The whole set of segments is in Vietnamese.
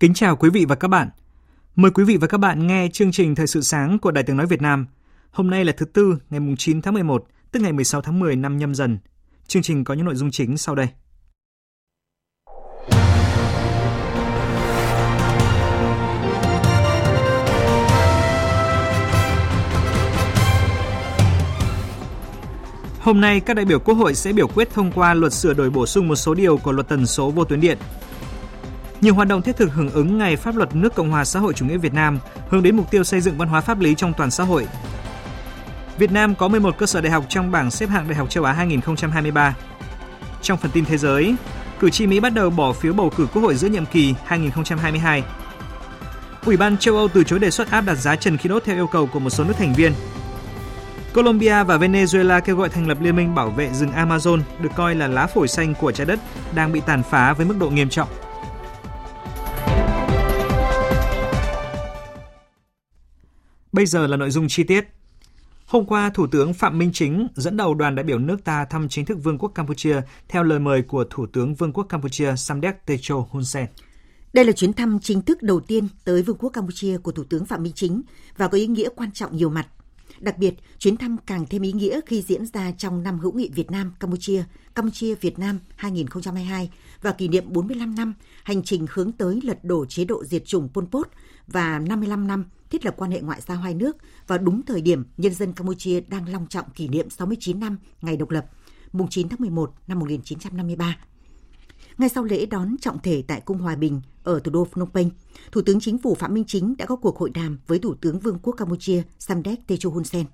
Kính chào quý vị và các bạn. Mời quý vị và các bạn nghe chương trình Thời sự sáng của Đài Tiếng Nói Việt Nam. Hôm nay là thứ Tư, ngày 9 tháng 11, tức ngày 16 tháng 10 năm nhâm dần. Chương trình có những nội dung chính sau đây. Hôm nay, các đại biểu Quốc hội sẽ biểu quyết thông qua luật sửa đổi bổ sung một số điều của luật tần số vô tuyến điện. Nhiều hoạt động thiết thực hưởng ứng Ngày Pháp luật nước Cộng hòa xã hội chủ nghĩa Việt Nam hướng đến mục tiêu xây dựng văn hóa pháp lý trong toàn xã hội. Việt Nam có 11 cơ sở đại học trong bảng xếp hạng Đại học châu Á 2023. Trong phần tin thế giới, cử tri Mỹ bắt đầu bỏ phiếu bầu cử Quốc hội giữa nhiệm kỳ 2022. Ủy ban châu Âu từ chối đề xuất áp đặt giá trần khí đốt theo yêu cầu của một số nước thành viên. Colombia và Venezuela kêu gọi thành lập liên minh bảo vệ rừng Amazon, được coi là lá phổi xanh của trái đất, đang bị tàn phá với mức độ nghiêm trọng. Bây giờ là nội dung chi tiết. Hôm qua, Thủ tướng Phạm Minh Chính dẫn đầu đoàn đại biểu nước ta thăm chính thức Vương quốc Campuchia theo lời mời của Thủ tướng Vương quốc Campuchia Samdech Techo Hun Sen. Đây là chuyến thăm chính thức đầu tiên tới Vương quốc Campuchia của Thủ tướng Phạm Minh Chính và có ý nghĩa quan trọng nhiều mặt. Đặc biệt, chuyến thăm càng thêm ý nghĩa khi diễn ra trong năm hữu nghị Việt Nam Campuchia, Campuchia Việt Nam 2022 và kỷ niệm 45 năm hành trình hướng tới lật đổ chế độ diệt chủng Pol Pot và 55 năm thiết lập quan hệ ngoại giao hai nước vào đúng thời điểm nhân dân Campuchia đang long trọng kỷ niệm 69 năm ngày độc lập, mùng 9 tháng 11 năm 1953. Ngay sau lễ đón trọng thể tại Cung Hòa Bình ở thủ đô Phnom Penh, Thủ tướng Chính phủ Phạm Minh Chính đã có cuộc hội đàm với Thủ tướng Vương quốc Campuchia Samdech Techo Hun Sen.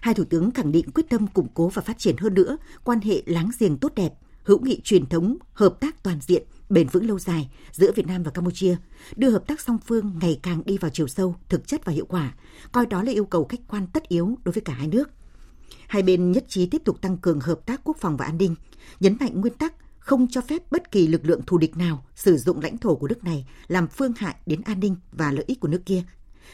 Hai thủ tướng khẳng định quyết tâm củng cố và phát triển hơn nữa quan hệ láng giềng tốt đẹp, hữu nghị truyền thống, hợp tác toàn diện, bền vững lâu dài giữa Việt Nam và Campuchia, đưa hợp tác song phương ngày càng đi vào chiều sâu, thực chất và hiệu quả, coi đó là yêu cầu khách quan tất yếu đối với cả hai nước. Hai bên nhất trí tiếp tục tăng cường hợp tác quốc phòng và an ninh, nhấn mạnh nguyên tắc không cho phép bất kỳ lực lượng thù địch nào sử dụng lãnh thổ của nước này làm phương hại đến an ninh và lợi ích của nước kia,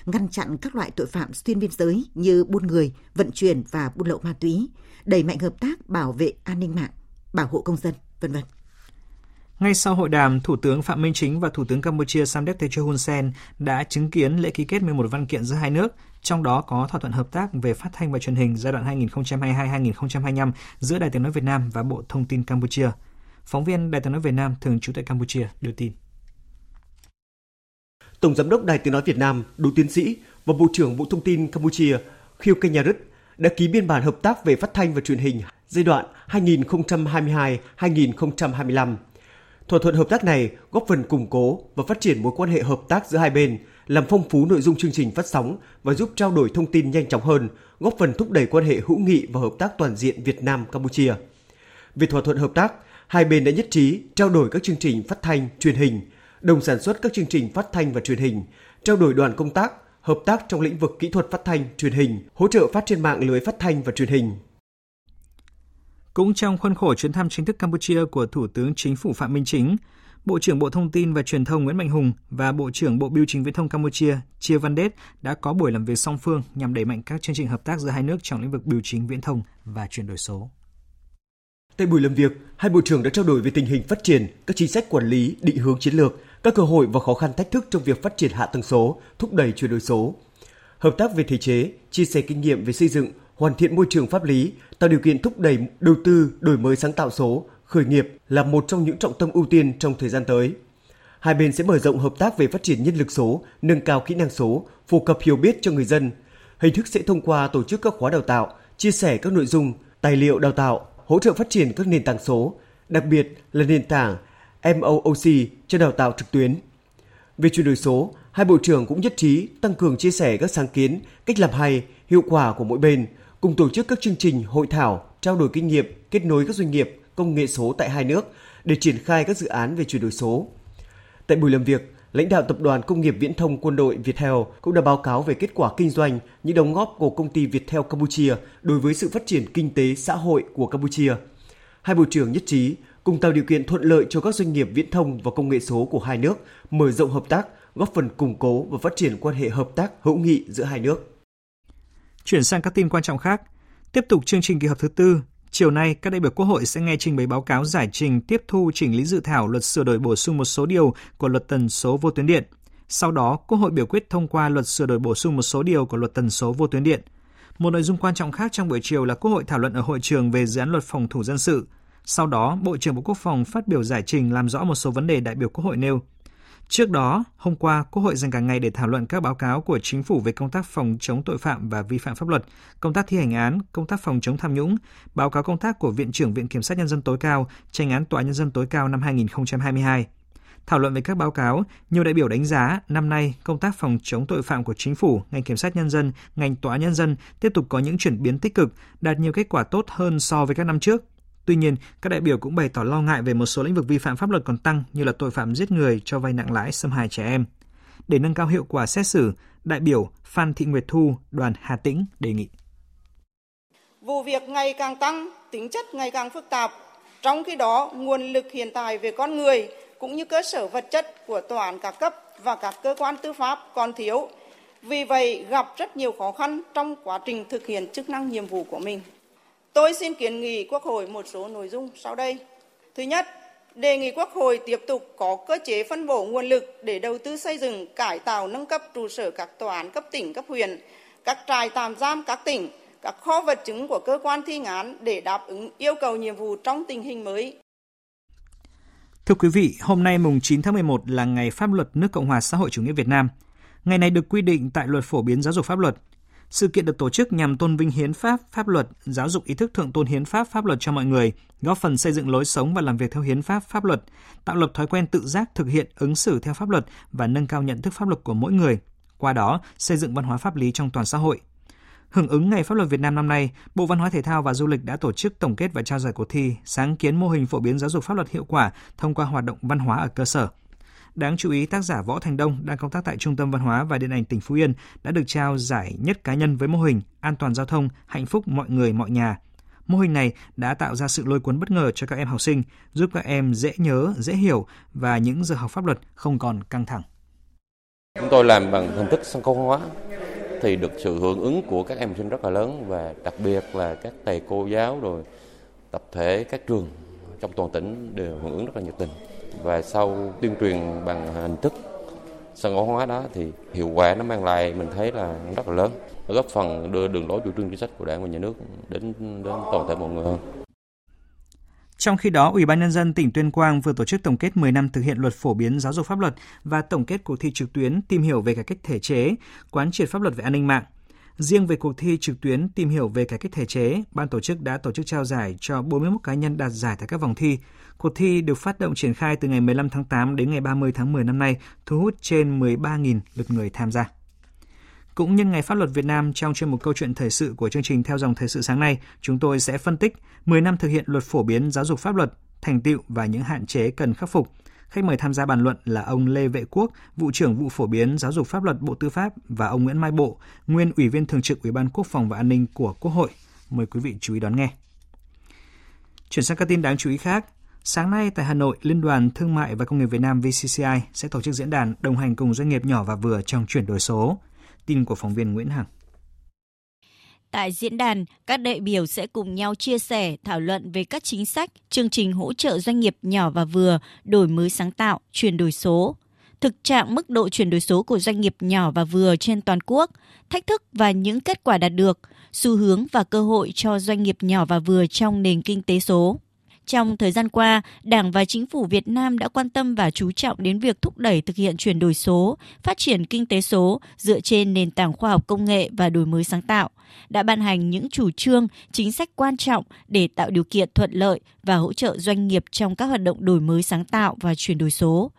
ngăn chặn các loại tội phạm xuyên biên giới như buôn người, vận chuyển và buôn lậu ma túy, đẩy mạnh hợp tác bảo vệ an ninh mạng, bảo hộ công dân, vân vân. Ngay sau hội đàm, Thủ tướng Phạm Minh Chính và Thủ tướng Campuchia Samdech Techo Hun Sen đã chứng kiến lễ ký kết 11 văn kiện giữa hai nước, trong đó có thỏa thuận hợp tác về phát thanh và truyền hình giai đoạn 2022-2025 giữa Đài Tiếng Nói Việt Nam và Bộ Thông tin Campuchia. Phóng viên Đài Tiếng Nói Việt Nam thường trú tại Campuchia đưa tin. Tổng Giám đốc Đài Tiếng Nói Việt Nam, Đỗ Tiến Sĩ và Bộ trưởng Bộ Thông tin Campuchia Khieu Kenyarut đã ký biên bản hợp tác về phát thanh và truyền hình giai đoạn 2022-2025. Thỏa thuận hợp tác này góp phần củng cố và phát triển mối quan hệ hợp tác giữa hai bên, làm phong phú nội dung chương trình phát sóng và giúp trao đổi thông tin nhanh chóng hơn, góp phần thúc đẩy quan hệ hữu nghị và hợp tác toàn diện Việt Nam Campuchia. Về thỏa thuận hợp tác, hai bên đã nhất trí trao đổi các chương trình phát thanh, truyền hình, đồng sản xuất các chương trình phát thanh và truyền hình, trao đổi đoàn công tác, hợp tác trong lĩnh vực kỹ thuật phát thanh, truyền hình, hỗ trợ phát trên mạng lưới phát thanh và truyền hình. Cũng trong khuôn khổ chuyến thăm chính thức Campuchia của Thủ tướng Chính phủ Phạm Minh Chính, Bộ trưởng Bộ Thông tin và Truyền thông Nguyễn Mạnh Hùng và Bộ trưởng Bộ Bưu chính Viễn thông Campuchia Chia Văn Đết đã có buổi làm việc song phương nhằm đẩy mạnh các chương trình hợp tác giữa hai nước trong lĩnh vực bưu chính viễn thông và chuyển đổi số. Tại buổi làm việc, hai bộ trưởng đã trao đổi về tình hình phát triển, các chính sách quản lý, định hướng chiến lược, các cơ hội và khó khăn thách thức trong việc phát triển hạ tầng số, thúc đẩy chuyển đổi số. Hợp tác về thể chế, chia sẻ kinh nghiệm về xây dựng, hoàn thiện môi trường pháp lý, tạo điều kiện thúc đẩy đầu tư, đổi mới sáng tạo số, khởi nghiệp là một trong những trọng tâm ưu tiên trong thời gian tới. Hai bên sẽ mở rộng hợp tác về phát triển nhân lực số, nâng cao kỹ năng số, phổ cập hiểu biết cho người dân. Hình thức sẽ thông qua tổ chức các khóa đào tạo, chia sẻ các nội dung, tài liệu đào tạo, hỗ trợ phát triển các nền tảng số, đặc biệt là nền tảng MOOC cho đào tạo trực tuyến. Về chuyển đổi số, hai bộ trưởng cũng nhất trí tăng cường chia sẻ các sáng kiến, cách làm hay, hiệu quả của mỗi bên, cùng tổ chức các chương trình, hội thảo, trao đổi kinh nghiệm, kết nối các doanh nghiệp công nghệ số tại hai nước để triển khai các dự án về chuyển đổi số. Tại buổi làm việc, lãnh đạo tập đoàn công nghiệp viễn thông quân đội Viettel cũng đã báo cáo về kết quả kinh doanh, những đóng góp của công ty Viettel Campuchia đối với sự phát triển kinh tế xã hội của Campuchia. Hai bộ trưởng nhất trí cùng tạo điều kiện thuận lợi cho các doanh nghiệp viễn thông và công nghệ số của hai nước mở rộng hợp tác, góp phần củng cố và phát triển quan hệ hợp tác hữu nghị giữa hai nước. Chuyển sang các tin quan trọng khác, tiếp tục chương trình kỳ họp thứ tư, Chiều nay, các đại biểu Quốc hội sẽ nghe trình bày báo cáo giải trình tiếp thu chỉnh lý dự thảo luật sửa đổi bổ sung một số điều của luật tần số vô tuyến điện. Sau đó, Quốc hội biểu quyết thông qua luật sửa đổi bổ sung một số điều của luật tần số vô tuyến điện. Một nội dung quan trọng khác trong buổi chiều là Quốc hội thảo luận ở hội trường về dự án luật phòng thủ dân sự. Sau đó, Bộ trưởng Bộ Quốc phòng phát biểu giải trình làm rõ một số vấn đề đại biểu Quốc hội nêu. Trước đó, hôm qua, Quốc hội dành cả ngày để thảo luận các báo cáo của chính phủ về công tác phòng chống tội phạm và vi phạm pháp luật, công tác thi hành án, công tác phòng chống tham nhũng, báo cáo công tác của Viện trưởng Viện Kiểm sát Nhân dân tối cao, tranh án Tòa Nhân dân tối cao năm 2022. Thảo luận về các báo cáo, nhiều đại biểu đánh giá năm nay công tác phòng chống tội phạm của chính phủ, ngành kiểm sát nhân dân, ngành tòa nhân dân tiếp tục có những chuyển biến tích cực, đạt nhiều kết quả tốt hơn so với các năm trước. Tuy nhiên, các đại biểu cũng bày tỏ lo ngại về một số lĩnh vực vi phạm pháp luật còn tăng như là tội phạm giết người, cho vay nặng lãi, xâm hại trẻ em. Để nâng cao hiệu quả xét xử, đại biểu Phan Thị Nguyệt Thu, đoàn Hà Tĩnh đề nghị. Vụ việc ngày càng tăng, tính chất ngày càng phức tạp. Trong khi đó, nguồn lực hiện tại về con người cũng như cơ sở vật chất của tòa án các cấp và các cơ quan tư pháp còn thiếu. Vì vậy, gặp rất nhiều khó khăn trong quá trình thực hiện chức năng nhiệm vụ của mình. Tôi xin kiến nghị Quốc hội một số nội dung sau đây. Thứ nhất, đề nghị Quốc hội tiếp tục có cơ chế phân bổ nguồn lực để đầu tư xây dựng, cải tạo, nâng cấp trụ sở các tòa án cấp tỉnh, cấp huyện, các trại tạm giam các tỉnh, các kho vật chứng của cơ quan thi án để đáp ứng yêu cầu nhiệm vụ trong tình hình mới. Thưa quý vị, hôm nay mùng 9 tháng 11 là ngày pháp luật nước Cộng hòa xã hội chủ nghĩa Việt Nam. Ngày này được quy định tại luật phổ biến giáo dục pháp luật. Sự kiện được tổ chức nhằm tôn vinh hiến pháp, pháp luật, giáo dục ý thức thượng tôn hiến pháp, pháp luật cho mọi người, góp phần xây dựng lối sống và làm việc theo hiến pháp, pháp luật, tạo lập thói quen tự giác thực hiện ứng xử theo pháp luật và nâng cao nhận thức pháp luật của mỗi người. Qua đó, xây dựng văn hóa pháp lý trong toàn xã hội. Hưởng ứng Ngày Pháp luật Việt Nam năm nay, Bộ Văn hóa Thể thao và Du lịch đã tổ chức tổng kết và trao giải cuộc thi sáng kiến mô hình phổ biến giáo dục pháp luật hiệu quả thông qua hoạt động văn hóa ở cơ sở – Đáng chú ý, tác giả Võ Thành Đông đang công tác tại Trung tâm Văn hóa và Điện ảnh tỉnh Phú Yên đã được trao giải nhất cá nhân với mô hình An toàn giao thông, hạnh phúc mọi người mọi nhà. Mô hình này đã tạo ra sự lôi cuốn bất ngờ cho các em học sinh, giúp các em dễ nhớ, dễ hiểu và những giờ học pháp luật không còn căng thẳng. Chúng tôi làm bằng hình thức sân khấu hóa thì được sự hưởng ứng của các em học sinh rất là lớn và đặc biệt là các thầy cô giáo rồi tập thể các trường trong toàn tỉnh đều hưởng ứng rất là nhiệt tình và sau tuyên truyền bằng hình thức sân khấu hóa đó thì hiệu quả nó mang lại mình thấy là rất là lớn góp phần đưa đường lối chủ trương chính sách của đảng và nhà nước đến đến toàn thể mọi người hơn. Trong khi đó, Ủy ban nhân dân tỉnh Tuyên Quang vừa tổ chức tổng kết 10 năm thực hiện luật phổ biến giáo dục pháp luật và tổng kết cuộc thi trực tuyến tìm hiểu về cải cách thể chế, quán triệt pháp luật về an ninh mạng. Riêng về cuộc thi trực tuyến tìm hiểu về cải cách thể chế, ban tổ chức đã tổ chức trao giải cho 41 cá nhân đạt giải tại các vòng thi. Cuộc thi được phát động triển khai từ ngày 15 tháng 8 đến ngày 30 tháng 10 năm nay, thu hút trên 13.000 lượt người tham gia. Cũng nhân ngày pháp luật Việt Nam trong chuyên mục câu chuyện thời sự của chương trình theo dòng thời sự sáng nay, chúng tôi sẽ phân tích 10 năm thực hiện luật phổ biến giáo dục pháp luật, thành tựu và những hạn chế cần khắc phục. Khách mời tham gia bàn luận là ông Lê Vệ Quốc, vụ trưởng vụ phổ biến giáo dục pháp luật Bộ Tư pháp và ông Nguyễn Mai Bộ, nguyên ủy viên thường trực Ủy ban Quốc phòng và An ninh của Quốc hội. Mời quý vị chú ý đón nghe. Chuyển sang các tin đáng chú ý khác, Sáng nay tại Hà Nội, Liên đoàn Thương mại và Công nghiệp Việt Nam VCCI sẽ tổ chức diễn đàn đồng hành cùng doanh nghiệp nhỏ và vừa trong chuyển đổi số. Tin của phóng viên Nguyễn Hằng. Tại diễn đàn, các đại biểu sẽ cùng nhau chia sẻ, thảo luận về các chính sách, chương trình hỗ trợ doanh nghiệp nhỏ và vừa, đổi mới sáng tạo, chuyển đổi số, thực trạng mức độ chuyển đổi số của doanh nghiệp nhỏ và vừa trên toàn quốc, thách thức và những kết quả đạt được, xu hướng và cơ hội cho doanh nghiệp nhỏ và vừa trong nền kinh tế số. Trong thời gian qua, Đảng và Chính phủ Việt Nam đã quan tâm và chú trọng đến việc thúc đẩy thực hiện chuyển đổi số, phát triển kinh tế số dựa trên nền tảng khoa học công nghệ và đổi mới sáng tạo, đã ban hành những chủ trương, chính sách quan trọng để tạo điều kiện thuận lợi và hỗ trợ doanh nghiệp trong các hoạt động đổi mới sáng tạo và chuyển đổi số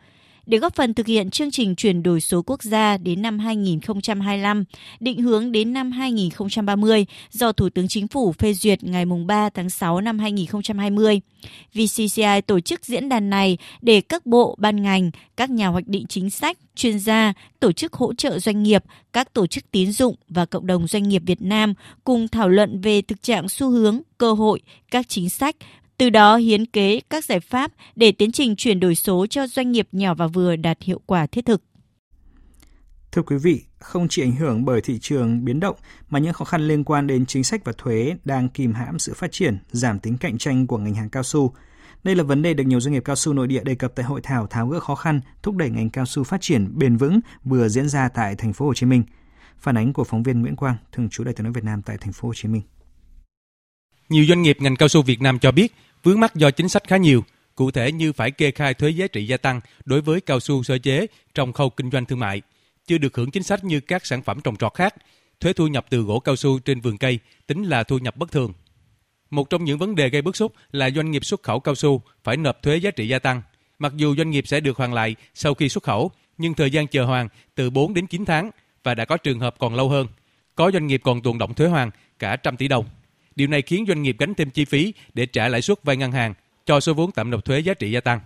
để góp phần thực hiện chương trình chuyển đổi số quốc gia đến năm 2025, định hướng đến năm 2030 do Thủ tướng Chính phủ phê duyệt ngày 3 tháng 6 năm 2020. VCCI tổ chức diễn đàn này để các bộ, ban ngành, các nhà hoạch định chính sách, chuyên gia, tổ chức hỗ trợ doanh nghiệp, các tổ chức tín dụng và cộng đồng doanh nghiệp Việt Nam cùng thảo luận về thực trạng xu hướng, cơ hội, các chính sách từ đó hiến kế các giải pháp để tiến trình chuyển đổi số cho doanh nghiệp nhỏ và vừa đạt hiệu quả thiết thực. Thưa quý vị, không chỉ ảnh hưởng bởi thị trường biến động mà những khó khăn liên quan đến chính sách và thuế đang kìm hãm sự phát triển, giảm tính cạnh tranh của ngành hàng cao su. Đây là vấn đề được nhiều doanh nghiệp cao su nội địa đề cập tại hội thảo tháo gỡ khó khăn, thúc đẩy ngành cao su phát triển bền vững vừa diễn ra tại thành phố Hồ Chí Minh. Phản ánh của phóng viên Nguyễn Quang, thường trú Đại tiếng nói Việt Nam tại thành phố Hồ Chí Minh. Nhiều doanh nghiệp ngành cao su Việt Nam cho biết vướng mắc do chính sách khá nhiều, cụ thể như phải kê khai thuế giá trị gia tăng đối với cao su sơ chế trong khâu kinh doanh thương mại, chưa được hưởng chính sách như các sản phẩm trồng trọt khác. Thuế thu nhập từ gỗ cao su trên vườn cây tính là thu nhập bất thường. Một trong những vấn đề gây bức xúc là doanh nghiệp xuất khẩu cao su phải nộp thuế giá trị gia tăng. Mặc dù doanh nghiệp sẽ được hoàn lại sau khi xuất khẩu, nhưng thời gian chờ hoàn từ 4 đến 9 tháng và đã có trường hợp còn lâu hơn. Có doanh nghiệp còn tồn động thuế hoàn cả trăm tỷ đồng. Điều này khiến doanh nghiệp gánh thêm chi phí để trả lãi suất vay ngân hàng cho số vốn tạm nộp thuế giá trị gia tăng.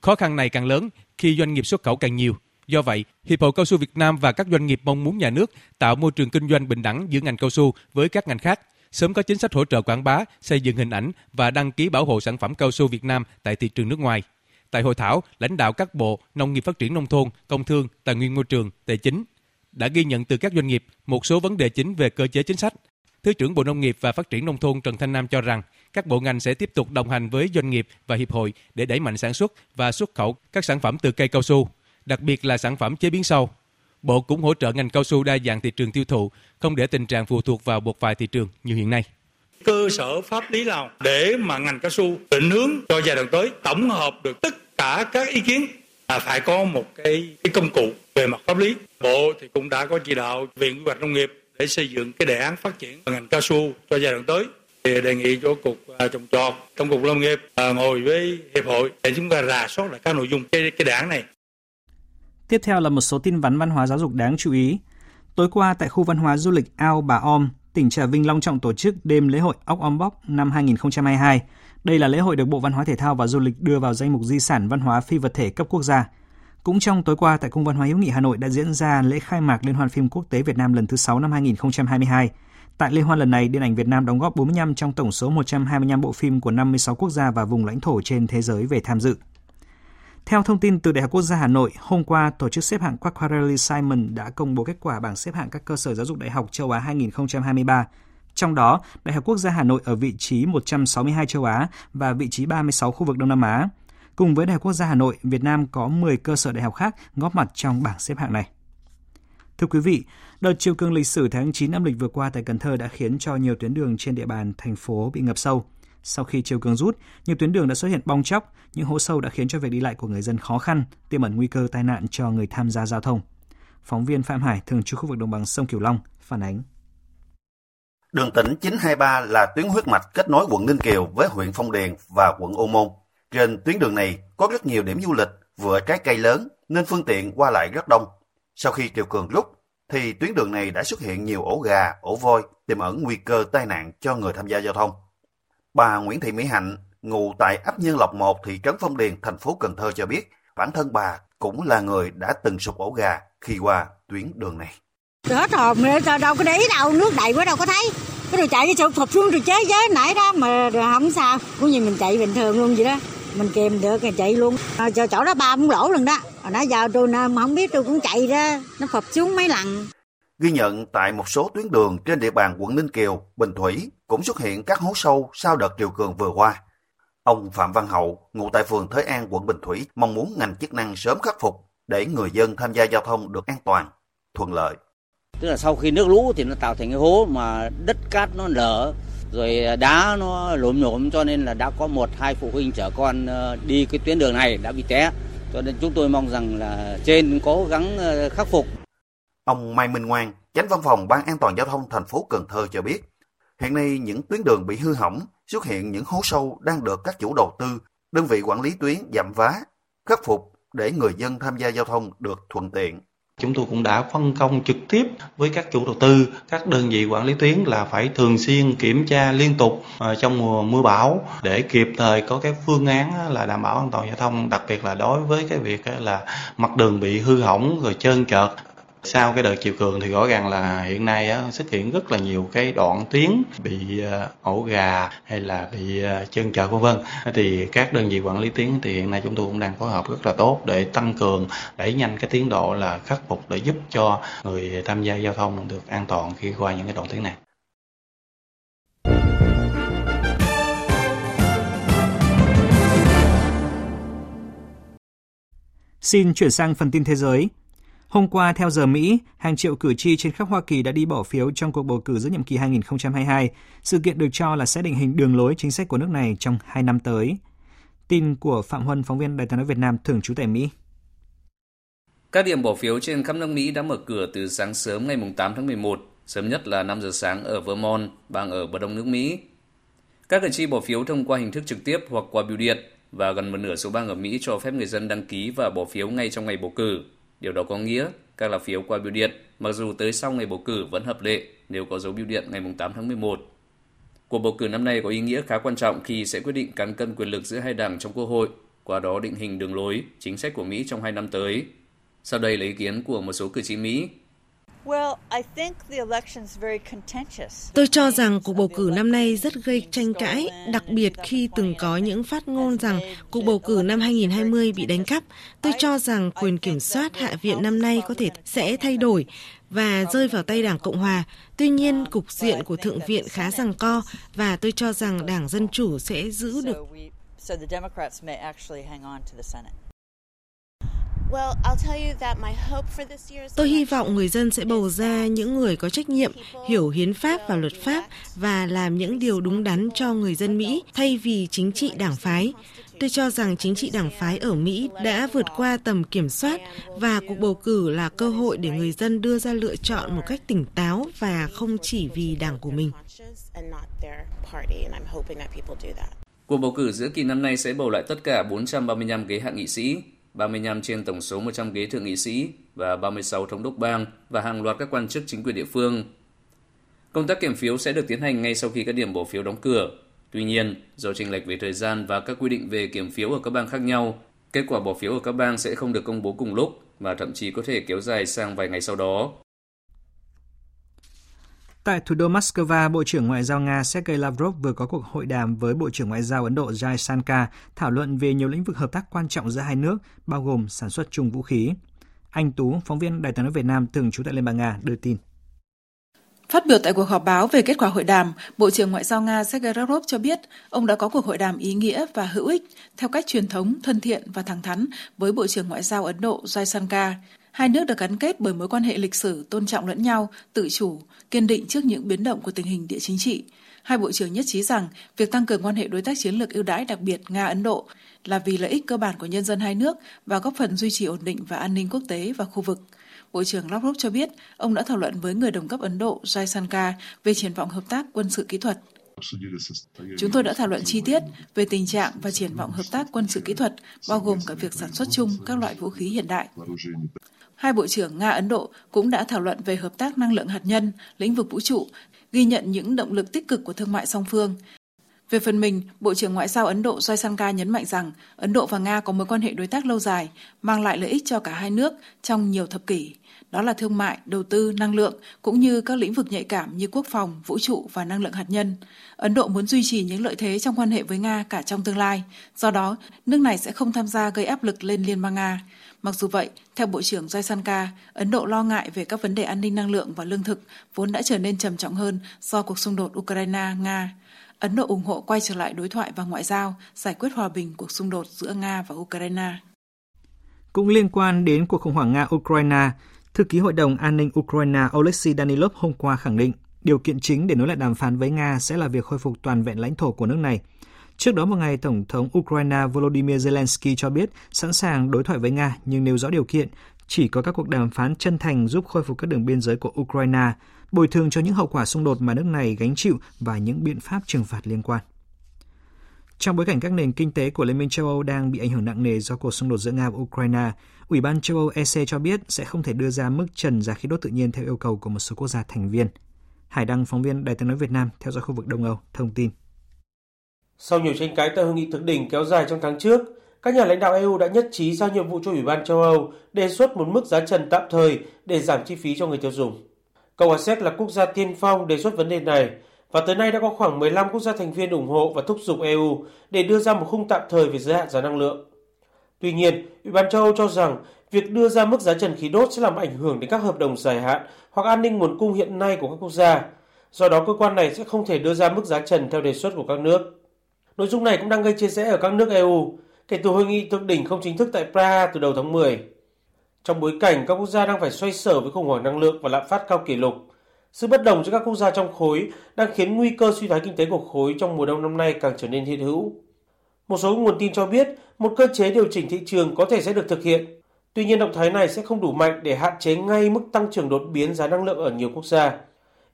Khó khăn này càng lớn khi doanh nghiệp xuất khẩu càng nhiều. Do vậy, Hiệp hội Cao su Việt Nam và các doanh nghiệp mong muốn nhà nước tạo môi trường kinh doanh bình đẳng giữa ngành cao su với các ngành khác, sớm có chính sách hỗ trợ quảng bá, xây dựng hình ảnh và đăng ký bảo hộ sản phẩm cao su Việt Nam tại thị trường nước ngoài. Tại hội thảo, lãnh đạo các bộ Nông nghiệp Phát triển Nông thôn, Công thương, Tài nguyên Môi trường, Tài chính đã ghi nhận từ các doanh nghiệp một số vấn đề chính về cơ chế chính sách, Thứ trưởng Bộ Nông nghiệp và Phát triển Nông thôn Trần Thanh Nam cho rằng các bộ ngành sẽ tiếp tục đồng hành với doanh nghiệp và hiệp hội để đẩy mạnh sản xuất và xuất khẩu các sản phẩm từ cây cao su, đặc biệt là sản phẩm chế biến sâu. Bộ cũng hỗ trợ ngành cao su đa dạng thị trường tiêu thụ, không để tình trạng phụ thuộc vào một vài thị trường như hiện nay cơ sở pháp lý nào để mà ngành cao su định hướng cho giai đoạn tới tổng hợp được tất cả các ý kiến là phải có một cái, cái công cụ về mặt pháp lý bộ thì cũng đã có chỉ đạo viện quy hoạch nông nghiệp để xây dựng cái đề án phát triển ngành cao su cho giai đoạn tới thì đề nghị cho cục à, trồng trọt trong cục lâm nghiệp à, ngồi với hiệp hội để chúng ta rà soát lại các nội dung cái cái đề án này. Tiếp theo là một số tin vắn văn hóa giáo dục đáng chú ý. Tối qua tại khu văn hóa du lịch Ao Bà Om, tỉnh Trà Vinh long trọng tổ chức đêm lễ hội ốc om bóc năm 2022. Đây là lễ hội được Bộ Văn hóa Thể thao và Du lịch đưa vào danh mục di sản văn hóa phi vật thể cấp quốc gia. Cũng trong tối qua tại Cung văn hóa hữu nghị Hà Nội đã diễn ra lễ khai mạc Liên hoan phim quốc tế Việt Nam lần thứ 6 năm 2022. Tại liên hoan lần này, điện ảnh Việt Nam đóng góp 45 trong tổng số 125 bộ phim của 56 quốc gia và vùng lãnh thổ trên thế giới về tham dự. Theo thông tin từ Đại học Quốc gia Hà Nội, hôm qua, tổ chức xếp hạng Quacquarelli Simon đã công bố kết quả bảng xếp hạng các cơ sở giáo dục đại học châu Á 2023. Trong đó, Đại học Quốc gia Hà Nội ở vị trí 162 châu Á và vị trí 36 khu vực Đông Nam Á. Cùng với Đại học Quốc gia Hà Nội, Việt Nam có 10 cơ sở đại học khác góp mặt trong bảng xếp hạng này. Thưa quý vị, đợt chiều cường lịch sử tháng 9 âm lịch vừa qua tại Cần Thơ đã khiến cho nhiều tuyến đường trên địa bàn thành phố bị ngập sâu. Sau khi chiều cường rút, nhiều tuyến đường đã xuất hiện bong chóc, những hố sâu đã khiến cho việc đi lại của người dân khó khăn, tiềm ẩn nguy cơ tai nạn cho người tham gia giao thông. Phóng viên Phạm Hải, thường trú khu vực đồng bằng sông Cửu Long, phản ánh. Đường tỉnh 923 là tuyến huyết mạch kết nối quận Ninh Kiều với huyện Phong Điền và quận Ô Môn. Trên tuyến đường này có rất nhiều điểm du lịch, vừa trái cây lớn nên phương tiện qua lại rất đông. Sau khi triều cường rút, thì tuyến đường này đã xuất hiện nhiều ổ gà, ổ voi, tiềm ẩn nguy cơ tai nạn cho người tham gia giao thông. Bà Nguyễn Thị Mỹ Hạnh, ngụ tại ấp Nhân Lộc 1, thị trấn Phong Điền, thành phố Cần Thơ cho biết, bản thân bà cũng là người đã từng sụp ổ gà khi qua tuyến đường này. Hết hồn, đâu có để ý đâu, nước đầy quá đâu có thấy. Cái đồ chạy cái sụp thụt xuống rồi chế chế nãy đó mà không sao. Cũng như mình chạy bình thường luôn vậy đó mình kèm được thì chạy luôn à, chỗ chỗ đó ba cũng lỗ lần đó hồi nãy giờ tôi không biết tôi cũng chạy ra nó phập xuống mấy lần ghi nhận tại một số tuyến đường trên địa bàn quận Ninh Kiều, Bình Thủy cũng xuất hiện các hố sâu sau đợt triều cường vừa qua. Ông Phạm Văn Hậu, ngụ tại phường Thới An, quận Bình Thủy, mong muốn ngành chức năng sớm khắc phục để người dân tham gia giao thông được an toàn, thuận lợi. Tức là sau khi nước lũ thì nó tạo thành cái hố mà đất cát nó lở rồi à, đá nó lốm nhổm cho nên là đã có một hai phụ huynh chở con ờ, đi cái tuyến đường này đã bị té cho nên chúng tôi mong rằng là trên cố gắng ờ, khắc phục. Ông Mai Minh Ngoan, Chánh Văn phòng Ban An toàn giao thông thành phố Cần Thơ cho biết, hiện nay những tuyến đường bị hư hỏng, xuất hiện những hố sâu đang được các chủ đầu tư, đơn vị quản lý tuyến giảm vá, khắc phục để người dân tham gia giao thông được thuận tiện. Chúng tôi cũng đã phân công trực tiếp với các chủ đầu tư, các đơn vị quản lý tuyến là phải thường xuyên kiểm tra liên tục à, trong mùa mưa bão để kịp thời có cái phương án là đảm bảo an toàn giao thông, đặc biệt là đối với cái việc là mặt đường bị hư hỏng rồi trơn trượt sau cái đợt chiều cường thì rõ ràng là hiện nay á, xuất hiện rất là nhiều cái đoạn tuyến bị ờ, ổ gà hay là bị ờ, chân chợ vân vân thì các đơn vị quản lý tuyến thì hiện nay chúng tôi cũng đang phối hợp rất là tốt để tăng cường đẩy nhanh cái tiến độ là khắc phục để giúp cho người tham gia giao thông được an toàn khi qua những cái đoạn tuyến này. Xin chuyển sang phần tin thế giới. Hôm qua, theo giờ Mỹ, hàng triệu cử tri trên khắp Hoa Kỳ đã đi bỏ phiếu trong cuộc bầu cử giữa nhiệm kỳ 2022. Sự kiện được cho là sẽ định hình đường lối chính sách của nước này trong hai năm tới. Tin của Phạm Huân, phóng viên Đài tiếng nói Việt Nam thường trú tại Mỹ. Các điểm bỏ phiếu trên khắp nước Mỹ đã mở cửa từ sáng sớm ngày 8 tháng 11, sớm nhất là 5 giờ sáng ở Vermont, bang ở bờ đông nước Mỹ. Các cử tri bỏ phiếu thông qua hình thức trực tiếp hoặc qua bưu điện và gần một nửa số bang ở Mỹ cho phép người dân đăng ký và bỏ phiếu ngay trong ngày bầu cử. Điều đó có nghĩa các lá phiếu qua bưu điện, mặc dù tới sau ngày bầu cử vẫn hợp lệ nếu có dấu bưu điện ngày 8 tháng 11. Cuộc bầu cử năm nay có ý nghĩa khá quan trọng khi sẽ quyết định cán cân quyền lực giữa hai đảng trong Quốc hội, qua đó định hình đường lối, chính sách của Mỹ trong hai năm tới. Sau đây là ý kiến của một số cử tri Mỹ Tôi cho rằng cuộc bầu cử năm nay rất gây tranh cãi, đặc biệt khi từng có những phát ngôn rằng cuộc bầu cử năm 2020 bị đánh cắp. Tôi cho rằng quyền kiểm soát Hạ viện năm nay có thể sẽ thay đổi và rơi vào tay Đảng Cộng Hòa. Tuy nhiên, cục diện của Thượng viện khá rằng co và tôi cho rằng Đảng Dân Chủ sẽ giữ được. Tôi hy vọng người dân sẽ bầu ra những người có trách nhiệm, hiểu hiến pháp và luật pháp và làm những điều đúng đắn cho người dân Mỹ thay vì chính trị đảng phái. Tôi cho rằng chính trị đảng phái ở Mỹ đã vượt qua tầm kiểm soát và cuộc bầu cử là cơ hội để người dân đưa ra lựa chọn một cách tỉnh táo và không chỉ vì đảng của mình. Cuộc bầu cử giữa kỳ năm nay sẽ bầu lại tất cả 435 ghế hạ nghị sĩ 35 trên tổng số 100 ghế thượng nghị sĩ và 36 thống đốc bang và hàng loạt các quan chức chính quyền địa phương. Công tác kiểm phiếu sẽ được tiến hành ngay sau khi các điểm bỏ phiếu đóng cửa. Tuy nhiên, do chênh lệch về thời gian và các quy định về kiểm phiếu ở các bang khác nhau, kết quả bỏ phiếu ở các bang sẽ không được công bố cùng lúc và thậm chí có thể kéo dài sang vài ngày sau đó. Tại thủ đô Moscow, Bộ trưởng Ngoại giao Nga Sergei Lavrov vừa có cuộc hội đàm với Bộ trưởng Ngoại giao Ấn Độ Jai Shankar thảo luận về nhiều lĩnh vực hợp tác quan trọng giữa hai nước, bao gồm sản xuất chung vũ khí. Anh Tú, phóng viên Đài tiếng nói Việt Nam thường trú tại Liên bang Nga, đưa tin. Phát biểu tại cuộc họp báo về kết quả hội đàm, Bộ trưởng Ngoại giao Nga Sergei Lavrov cho biết ông đã có cuộc hội đàm ý nghĩa và hữu ích theo cách truyền thống, thân thiện và thẳng thắn với Bộ trưởng Ngoại giao Ấn Độ Jai Shankar. Hai nước được gắn kết bởi mối quan hệ lịch sử, tôn trọng lẫn nhau, tự chủ, kiên định trước những biến động của tình hình địa chính trị. Hai bộ trưởng nhất trí rằng việc tăng cường quan hệ đối tác chiến lược ưu đãi đặc biệt Nga-Ấn Độ là vì lợi ích cơ bản của nhân dân hai nước và góp phần duy trì ổn định và an ninh quốc tế và khu vực. Bộ trưởng Lavrov cho biết ông đã thảo luận với người đồng cấp Ấn Độ Jai Shankar về triển vọng hợp tác quân sự kỹ thuật. Chúng tôi đã thảo luận chi tiết về tình trạng và triển vọng hợp tác quân sự kỹ thuật, bao gồm cả việc sản xuất chung các loại vũ khí hiện đại. Hai bộ trưởng Nga-Ấn Độ cũng đã thảo luận về hợp tác năng lượng hạt nhân, lĩnh vực vũ trụ, ghi nhận những động lực tích cực của thương mại song phương. Về phần mình, Bộ trưởng Ngoại giao Ấn Độ Joy Shankar nhấn mạnh rằng Ấn Độ và Nga có mối quan hệ đối tác lâu dài, mang lại lợi ích cho cả hai nước trong nhiều thập kỷ. Đó là thương mại, đầu tư, năng lượng, cũng như các lĩnh vực nhạy cảm như quốc phòng, vũ trụ và năng lượng hạt nhân. Ấn Độ muốn duy trì những lợi thế trong quan hệ với Nga cả trong tương lai. Do đó, nước này sẽ không tham gia gây áp lực lên Liên bang Nga. Mặc dù vậy, theo Bộ trưởng Jaisankar, Ấn Độ lo ngại về các vấn đề an ninh năng lượng và lương thực vốn đã trở nên trầm trọng hơn do cuộc xung đột Ukraine-Nga. Ấn Độ ủng hộ quay trở lại đối thoại và ngoại giao, giải quyết hòa bình cuộc xung đột giữa Nga và Ukraine. Cũng liên quan đến cuộc khủng hoảng Nga-Ukraine, Thư ký Hội đồng An ninh Ukraine Oleksiy Danilov hôm qua khẳng định Điều kiện chính để nối lại đàm phán với Nga sẽ là việc khôi phục toàn vẹn lãnh thổ của nước này. Trước đó một ngày, Tổng thống Ukraine Volodymyr Zelensky cho biết sẵn sàng đối thoại với Nga nhưng nêu rõ điều kiện chỉ có các cuộc đàm phán chân thành giúp khôi phục các đường biên giới của Ukraine, bồi thường cho những hậu quả xung đột mà nước này gánh chịu và những biện pháp trừng phạt liên quan. Trong bối cảnh các nền kinh tế của Liên minh châu Âu đang bị ảnh hưởng nặng nề do cuộc xung đột giữa Nga và Ukraine, Ủy ban châu Âu EC cho biết sẽ không thể đưa ra mức trần giá khí đốt tự nhiên theo yêu cầu của một số quốc gia thành viên. Hải Đăng, phóng viên Đài tiếng nói Việt Nam theo dõi khu vực Đông Âu, thông tin. Sau nhiều tranh cãi tại hội nghị thượng đỉnh kéo dài trong tháng trước, các nhà lãnh đạo EU đã nhất trí giao nhiệm vụ cho Ủy ban châu Âu đề xuất một mức giá trần tạm thời để giảm chi phí cho người tiêu dùng. Cộng hòa Séc là quốc gia tiên phong đề xuất vấn đề này và tới nay đã có khoảng 15 quốc gia thành viên ủng hộ và thúc giục EU để đưa ra một khung tạm thời về giới hạn giá năng lượng. Tuy nhiên, Ủy ban châu Âu cho rằng việc đưa ra mức giá trần khí đốt sẽ làm ảnh hưởng đến các hợp đồng dài hạn hoặc an ninh nguồn cung hiện nay của các quốc gia. Do đó, cơ quan này sẽ không thể đưa ra mức giá trần theo đề xuất của các nước. Nội dung này cũng đang gây chia rẽ ở các nước EU kể từ hội nghị thượng đỉnh không chính thức tại Praha từ đầu tháng 10. Trong bối cảnh các quốc gia đang phải xoay sở với khủng hoảng năng lượng và lạm phát cao kỷ lục, sự bất đồng giữa các quốc gia trong khối đang khiến nguy cơ suy thoái kinh tế của khối trong mùa đông năm nay càng trở nên hiện hữu. Một số nguồn tin cho biết một cơ chế điều chỉnh thị trường có thể sẽ được thực hiện. Tuy nhiên động thái này sẽ không đủ mạnh để hạn chế ngay mức tăng trưởng đột biến giá năng lượng ở nhiều quốc gia.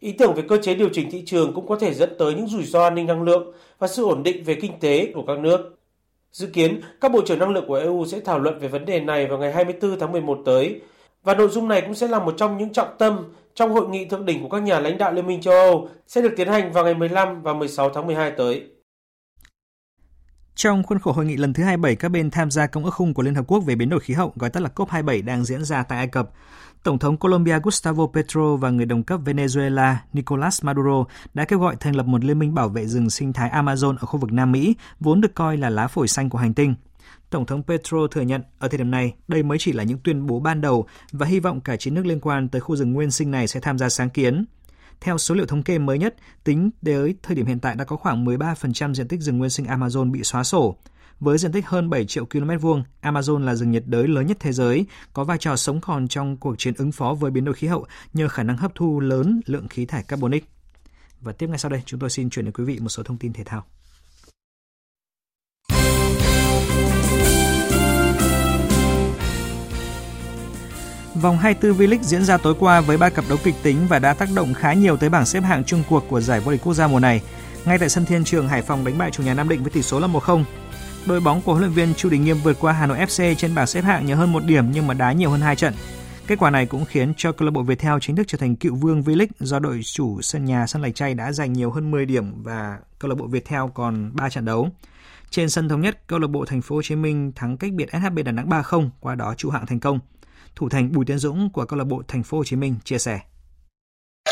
Ý tưởng về cơ chế điều chỉnh thị trường cũng có thể dẫn tới những rủi ro an ninh năng lượng và sự ổn định về kinh tế của các nước. Dự kiến, các bộ trưởng năng lượng của EU sẽ thảo luận về vấn đề này vào ngày 24 tháng 11 tới, và nội dung này cũng sẽ là một trong những trọng tâm trong hội nghị thượng đỉnh của các nhà lãnh đạo Liên minh châu Âu sẽ được tiến hành vào ngày 15 và 16 tháng 12 tới. Trong khuôn khổ hội nghị lần thứ 27 các bên tham gia Công ước khung của Liên Hợp Quốc về biến đổi khí hậu, gọi tắt là COP27 đang diễn ra tại Ai Cập, Tổng thống Colombia Gustavo Petro và người đồng cấp Venezuela Nicolas Maduro đã kêu gọi thành lập một liên minh bảo vệ rừng sinh thái Amazon ở khu vực Nam Mỹ, vốn được coi là lá phổi xanh của hành tinh. Tổng thống Petro thừa nhận ở thời điểm này đây mới chỉ là những tuyên bố ban đầu và hy vọng cả chín nước liên quan tới khu rừng nguyên sinh này sẽ tham gia sáng kiến. Theo số liệu thống kê mới nhất, tính tới thời điểm hiện tại đã có khoảng 13% diện tích rừng nguyên sinh Amazon bị xóa sổ. Với diện tích hơn 7 triệu km vuông, Amazon là rừng nhiệt đới lớn nhất thế giới, có vai trò sống còn trong cuộc chiến ứng phó với biến đổi khí hậu nhờ khả năng hấp thu lớn lượng khí thải carbonic. Và tiếp ngay sau đây, chúng tôi xin chuyển đến quý vị một số thông tin thể thao. Vòng 24 V-League diễn ra tối qua với ba cặp đấu kịch tính và đã tác động khá nhiều tới bảng xếp hạng chung cuộc của giải vô địch quốc gia mùa này. Ngay tại sân Thiên Trường, Hải Phòng đánh bại chủ nhà Nam Định với tỷ số là 1-0. Đội bóng của huấn luyện viên Chu Đình Nghiêm vượt qua Hà Nội FC trên bảng xếp hạng nhờ hơn một điểm nhưng mà đá nhiều hơn hai trận. Kết quả này cũng khiến cho câu lạc bộ Viettel chính thức trở thành cựu vương V-League do đội chủ sân nhà sân Lạch Tray đã giành nhiều hơn 10 điểm và câu lạc bộ Viettel còn 3 trận đấu. Trên sân thống nhất, câu lạc bộ Thành phố Hồ Chí Minh thắng cách biệt SHB Đà Nẵng 3-0, qua đó trụ hạng thành công. Thủ thành Bùi Tiến Dũng của câu lạc bộ Thành phố Hồ Chí Minh chia sẻ.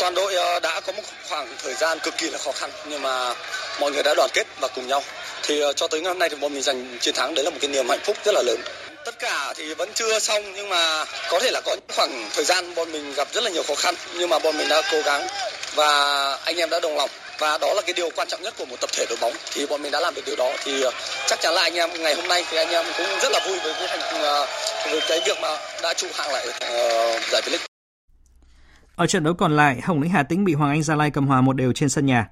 Toàn đội đã có một khoảng thời gian cực kỳ là khó khăn, nhưng mà mọi người đã đoàn kết và cùng nhau. Thì ờ, cho tới ngày hôm nay thì bọn mình giành chiến thắng, đấy là một cái niềm hạnh phúc rất là lớn. Tất cả thì vẫn chưa xong, nhưng mà có thể là có những khoảng thời gian bọn mình gặp rất là nhiều khó khăn, nhưng mà bọn mình đã cố gắng và anh em đã đồng lòng và đó là cái điều quan trọng nhất của một tập thể đội bóng thì bọn mình đã làm được điều đó, thì ờ, chắc chắn là anh em ngày hôm nay thì anh em cũng rất là vui với cái với ờ, cái việc mà đã trụ hạng lại ở giải V-League. Ở trận đấu còn lại, Hồng Lĩnh Hà Tĩnh bị Hoàng Anh Gia Lai cầm hòa một đều trên sân nhà.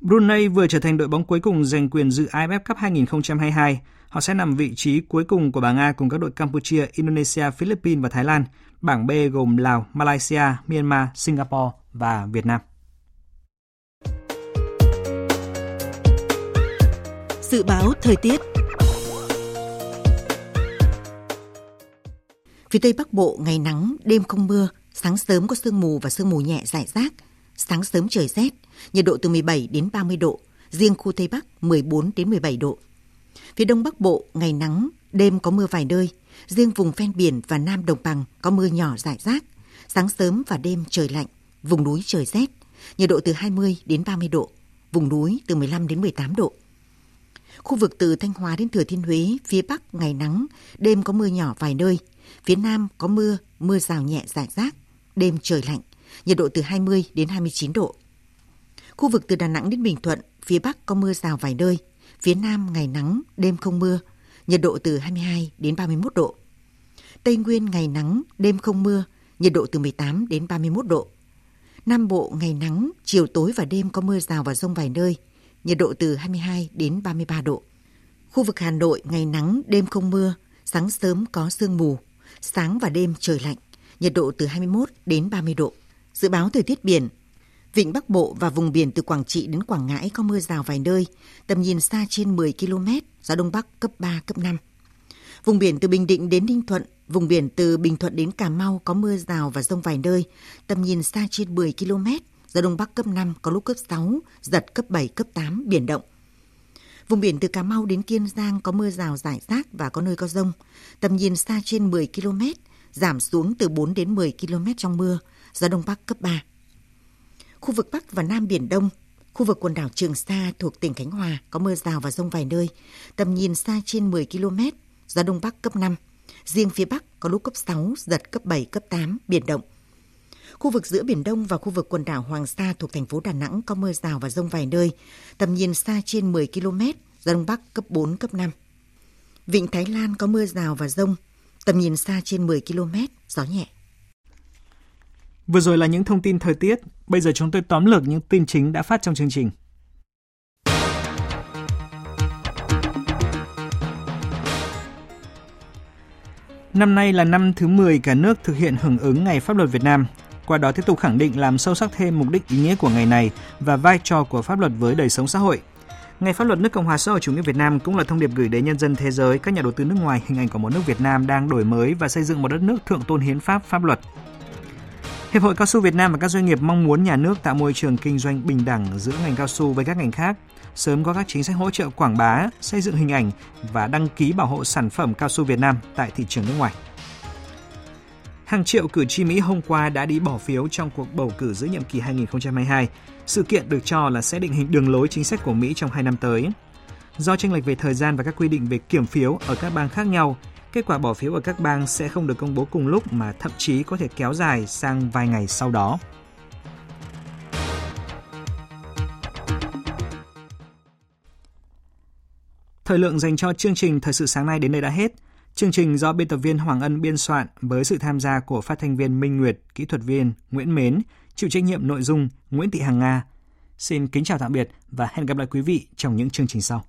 Brunei vừa trở thành đội bóng cuối cùng giành quyền dự AFF Cup 2022. Họ sẽ nằm vị trí cuối cùng của bảng A cùng các đội Campuchia, Indonesia, Philippines và Thái Lan. Bảng B gồm Lào, Malaysia, Myanmar, Singapore và Việt Nam. Dự báo thời tiết Phía Tây Bắc Bộ ngày nắng, đêm không mưa, sáng sớm có sương mù và sương mù nhẹ rải rác. Sáng sớm trời rét, nhiệt độ từ 17 đến 30 độ, riêng khu Tây Bắc 14 đến 17 độ. Phía Đông Bắc Bộ ngày nắng, đêm có mưa vài nơi, riêng vùng ven biển và Nam Đồng Bằng có mưa nhỏ rải rác. Sáng sớm và đêm trời lạnh, vùng núi trời rét, nhiệt độ từ 20 đến 30 độ, vùng núi từ 15 đến 18 độ. Khu vực từ Thanh Hóa đến Thừa Thiên Huế, phía Bắc ngày nắng, đêm có mưa nhỏ vài nơi, Phía Nam có mưa, mưa rào nhẹ rải rác, đêm trời lạnh, nhiệt độ từ 20 đến 29 độ. Khu vực từ Đà Nẵng đến Bình Thuận, phía Bắc có mưa rào vài nơi, phía Nam ngày nắng, đêm không mưa, nhiệt độ từ 22 đến 31 độ. Tây Nguyên ngày nắng, đêm không mưa, nhiệt độ từ 18 đến 31 độ. Nam Bộ ngày nắng, chiều tối và đêm có mưa rào và rông vài nơi, nhiệt độ từ 22 đến 33 độ. Khu vực Hà Nội ngày nắng, đêm không mưa, sáng sớm có sương mù, sáng và đêm trời lạnh, nhiệt độ từ 21 đến 30 độ. Dự báo thời tiết biển, Vịnh Bắc Bộ và vùng biển từ Quảng Trị đến Quảng Ngãi có mưa rào vài nơi, tầm nhìn xa trên 10 km, gió Đông Bắc cấp 3, cấp 5. Vùng biển từ Bình Định đến Ninh Thuận, vùng biển từ Bình Thuận đến Cà Mau có mưa rào và rông vài nơi, tầm nhìn xa trên 10 km, gió Đông Bắc cấp 5, có lúc cấp 6, giật cấp 7, cấp 8, biển động. Vùng biển từ Cà Mau đến Kiên Giang có mưa rào rải rác và có nơi có rông, tầm nhìn xa trên 10 km, giảm xuống từ 4 đến 10 km trong mưa, gió Đông Bắc cấp 3. Khu vực Bắc và Nam Biển Đông, khu vực quần đảo Trường Sa thuộc tỉnh Khánh Hòa có mưa rào và rông vài nơi, tầm nhìn xa trên 10 km, gió Đông Bắc cấp 5. Riêng phía Bắc có lúc cấp 6, giật cấp 7, cấp 8, biển động. Khu vực giữa Biển Đông và khu vực quần đảo Hoàng Sa thuộc thành phố Đà Nẵng có mưa rào và rông vài nơi, tầm nhìn xa trên 10 km, gió Đông Bắc cấp 4, cấp 5. Vịnh Thái Lan có mưa rào và rông, tầm nhìn xa trên 10 km, gió nhẹ. Vừa rồi là những thông tin thời tiết, bây giờ chúng tôi tóm lược những tin chính đã phát trong chương trình. Năm nay là năm thứ 10 cả nước thực hiện hưởng ứng Ngày Pháp luật Việt Nam. Qua đó tiếp tục khẳng định làm sâu sắc thêm mục đích ý nghĩa của ngày này và vai trò của pháp luật với đời sống xã hội. Ngày pháp luật nước Cộng hòa xã hội chủ nghĩa Việt Nam cũng là thông điệp gửi đến nhân dân thế giới, các nhà đầu tư nước ngoài hình ảnh của một nước Việt Nam đang đổi mới và xây dựng một đất nước thượng tôn hiến pháp pháp luật. Hiệp hội Cao su Việt Nam và các doanh nghiệp mong muốn nhà nước tạo môi trường kinh doanh bình đẳng giữa ngành cao su với các ngành khác, sớm có các chính sách hỗ trợ quảng bá, xây dựng hình ảnh và đăng ký bảo hộ sản phẩm cao su Việt Nam tại thị trường nước ngoài. Hàng triệu cử tri Mỹ hôm qua đã đi bỏ phiếu trong cuộc bầu cử giữa nhiệm kỳ 2022. Sự kiện được cho là sẽ định hình đường lối chính sách của Mỹ trong hai năm tới. Do tranh lệch về thời gian và các quy định về kiểm phiếu ở các bang khác nhau, Kết quả bỏ phiếu ở các bang sẽ không được công bố cùng lúc mà thậm chí có thể kéo dài sang vài ngày sau đó. Thời lượng dành cho chương trình Thời sự sáng nay đến đây đã hết. Chương trình do biên tập viên Hoàng Ân biên soạn với sự tham gia của phát thanh viên Minh Nguyệt, kỹ thuật viên Nguyễn Mến, chịu trách nhiệm nội dung Nguyễn Thị Hằng Nga. Xin kính chào tạm biệt và hẹn gặp lại quý vị trong những chương trình sau.